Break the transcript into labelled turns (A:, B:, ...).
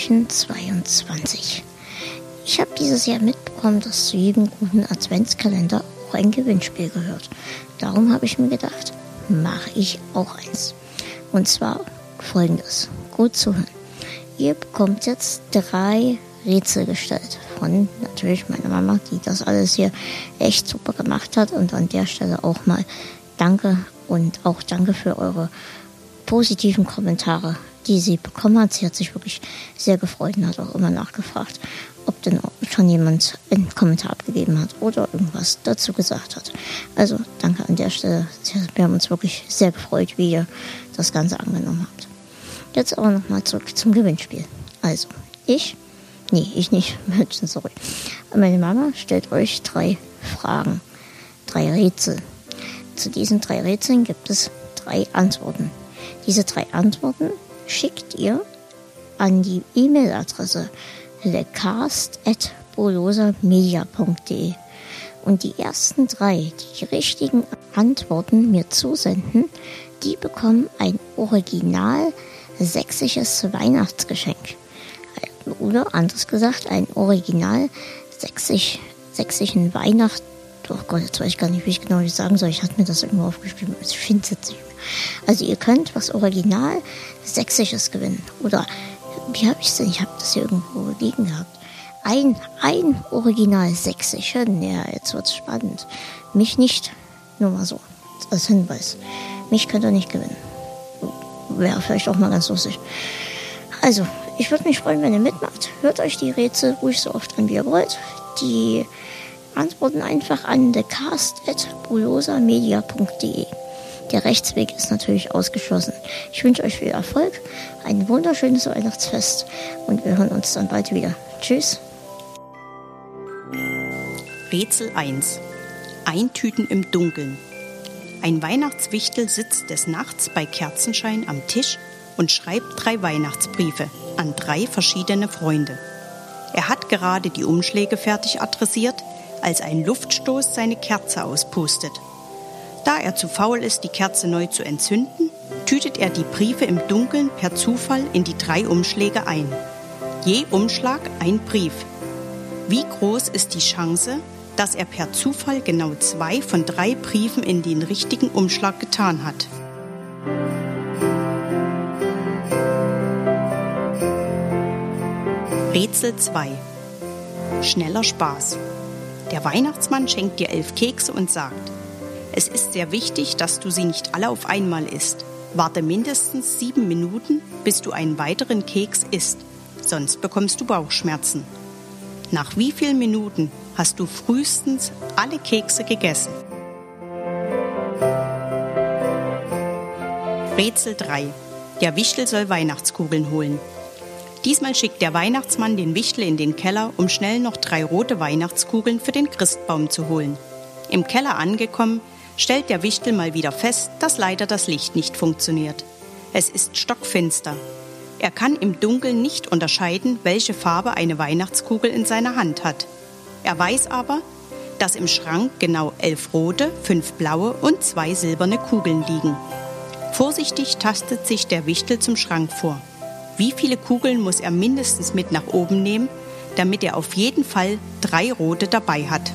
A: Türchen 22. Ich habe dieses Jahr mitbekommen, dass zu jedem guten Adventskalender auch ein Gewinnspiel gehört. Darum habe ich mir gedacht, mache ich auch eins. Und zwar folgendes. Gut zuhören. Ihr bekommt jetzt drei Rätsel gestellt von natürlich meiner Mama, die das alles hier echt super gemacht hat. Und an der Stelle auch mal danke und auch danke für eure positiven Kommentare, die sie bekommen hat. Sie hat sich wirklich sehr gefreut und hat auch immer nachgefragt, ob denn schon jemand einen Kommentar abgegeben hat oder irgendwas dazu gesagt hat. Also danke an der Stelle. Wir haben uns wirklich sehr gefreut, wie ihr das Ganze angenommen habt. Jetzt aber nochmal zurück zum Gewinnspiel. Also, ich, nee, ich nicht, Menschen, sorry. Meine Mama stellt euch drei Fragen, drei Rätsel. Zu diesen drei Rätseln gibt es drei Antworten. Diese drei Antworten schickt ihr an die E-Mail-Adresse lecast.bolosamedia.de. Und die ersten drei, die die richtigen Antworten mir zusenden, die bekommen ein Original sächsisches Weihnachtsgeschenk. Oder anders gesagt, ein Original sächsisch, sächsischen Weihnacht. Oh Gott, jetzt weiß ich gar nicht, wie ich genau das sagen soll. Ich hatte mir das irgendwo aufgeschrieben. Ich finde es jetzt nicht mehr. Also ihr könnt was Original sächsisches gewinnen. Oder wie habe ich es denn? Ich habe das hier irgendwo liegen gehabt. Ein, ein Original sächsischen. Ja, jetzt wird es spannend. Mich nicht. Nur mal so. Als Hinweis. Mich könnt ihr nicht gewinnen wäre vielleicht auch mal ganz lustig. Also, ich würde mich freuen, wenn ihr mitmacht. Hört euch die Rätsel ruhig so oft an, wie ihr wollt. Die antworten einfach an thecast.bulosamedia.de. Der Rechtsweg ist natürlich ausgeschlossen. Ich wünsche euch viel Erfolg, ein wunderschönes Weihnachtsfest und wir hören uns dann bald wieder. Tschüss.
B: Rätsel 1. Eintüten im Dunkeln. Ein Weihnachtswichtel sitzt des Nachts bei Kerzenschein am Tisch und schreibt drei Weihnachtsbriefe an drei verschiedene Freunde. Er hat gerade die Umschläge fertig adressiert, als ein Luftstoß seine Kerze auspustet. Da er zu faul ist, die Kerze neu zu entzünden, tütet er die Briefe im Dunkeln per Zufall in die drei Umschläge ein. Je Umschlag ein Brief. Wie groß ist die Chance, dass er per Zufall genau zwei von drei Briefen in den richtigen Umschlag getan hat. Rätsel 2 Schneller Spaß. Der Weihnachtsmann schenkt dir elf Kekse und sagt, es ist sehr wichtig, dass du sie nicht alle auf einmal isst. Warte mindestens sieben Minuten, bis du einen weiteren Keks isst, sonst bekommst du Bauchschmerzen. Nach wie vielen Minuten hast du frühestens alle Kekse gegessen? Rätsel 3. Der Wichtel soll Weihnachtskugeln holen. Diesmal schickt der Weihnachtsmann den Wichtel in den Keller, um schnell noch drei rote Weihnachtskugeln für den Christbaum zu holen. Im Keller angekommen, stellt der Wichtel mal wieder fest, dass leider das Licht nicht funktioniert. Es ist stockfinster. Er kann im Dunkeln nicht unterscheiden, welche Farbe eine Weihnachtskugel in seiner Hand hat. Er weiß aber, dass im Schrank genau elf rote, fünf blaue und zwei silberne Kugeln liegen. Vorsichtig tastet sich der Wichtel zum Schrank vor. Wie viele Kugeln muss er mindestens mit nach oben nehmen, damit er auf jeden Fall drei rote dabei hat?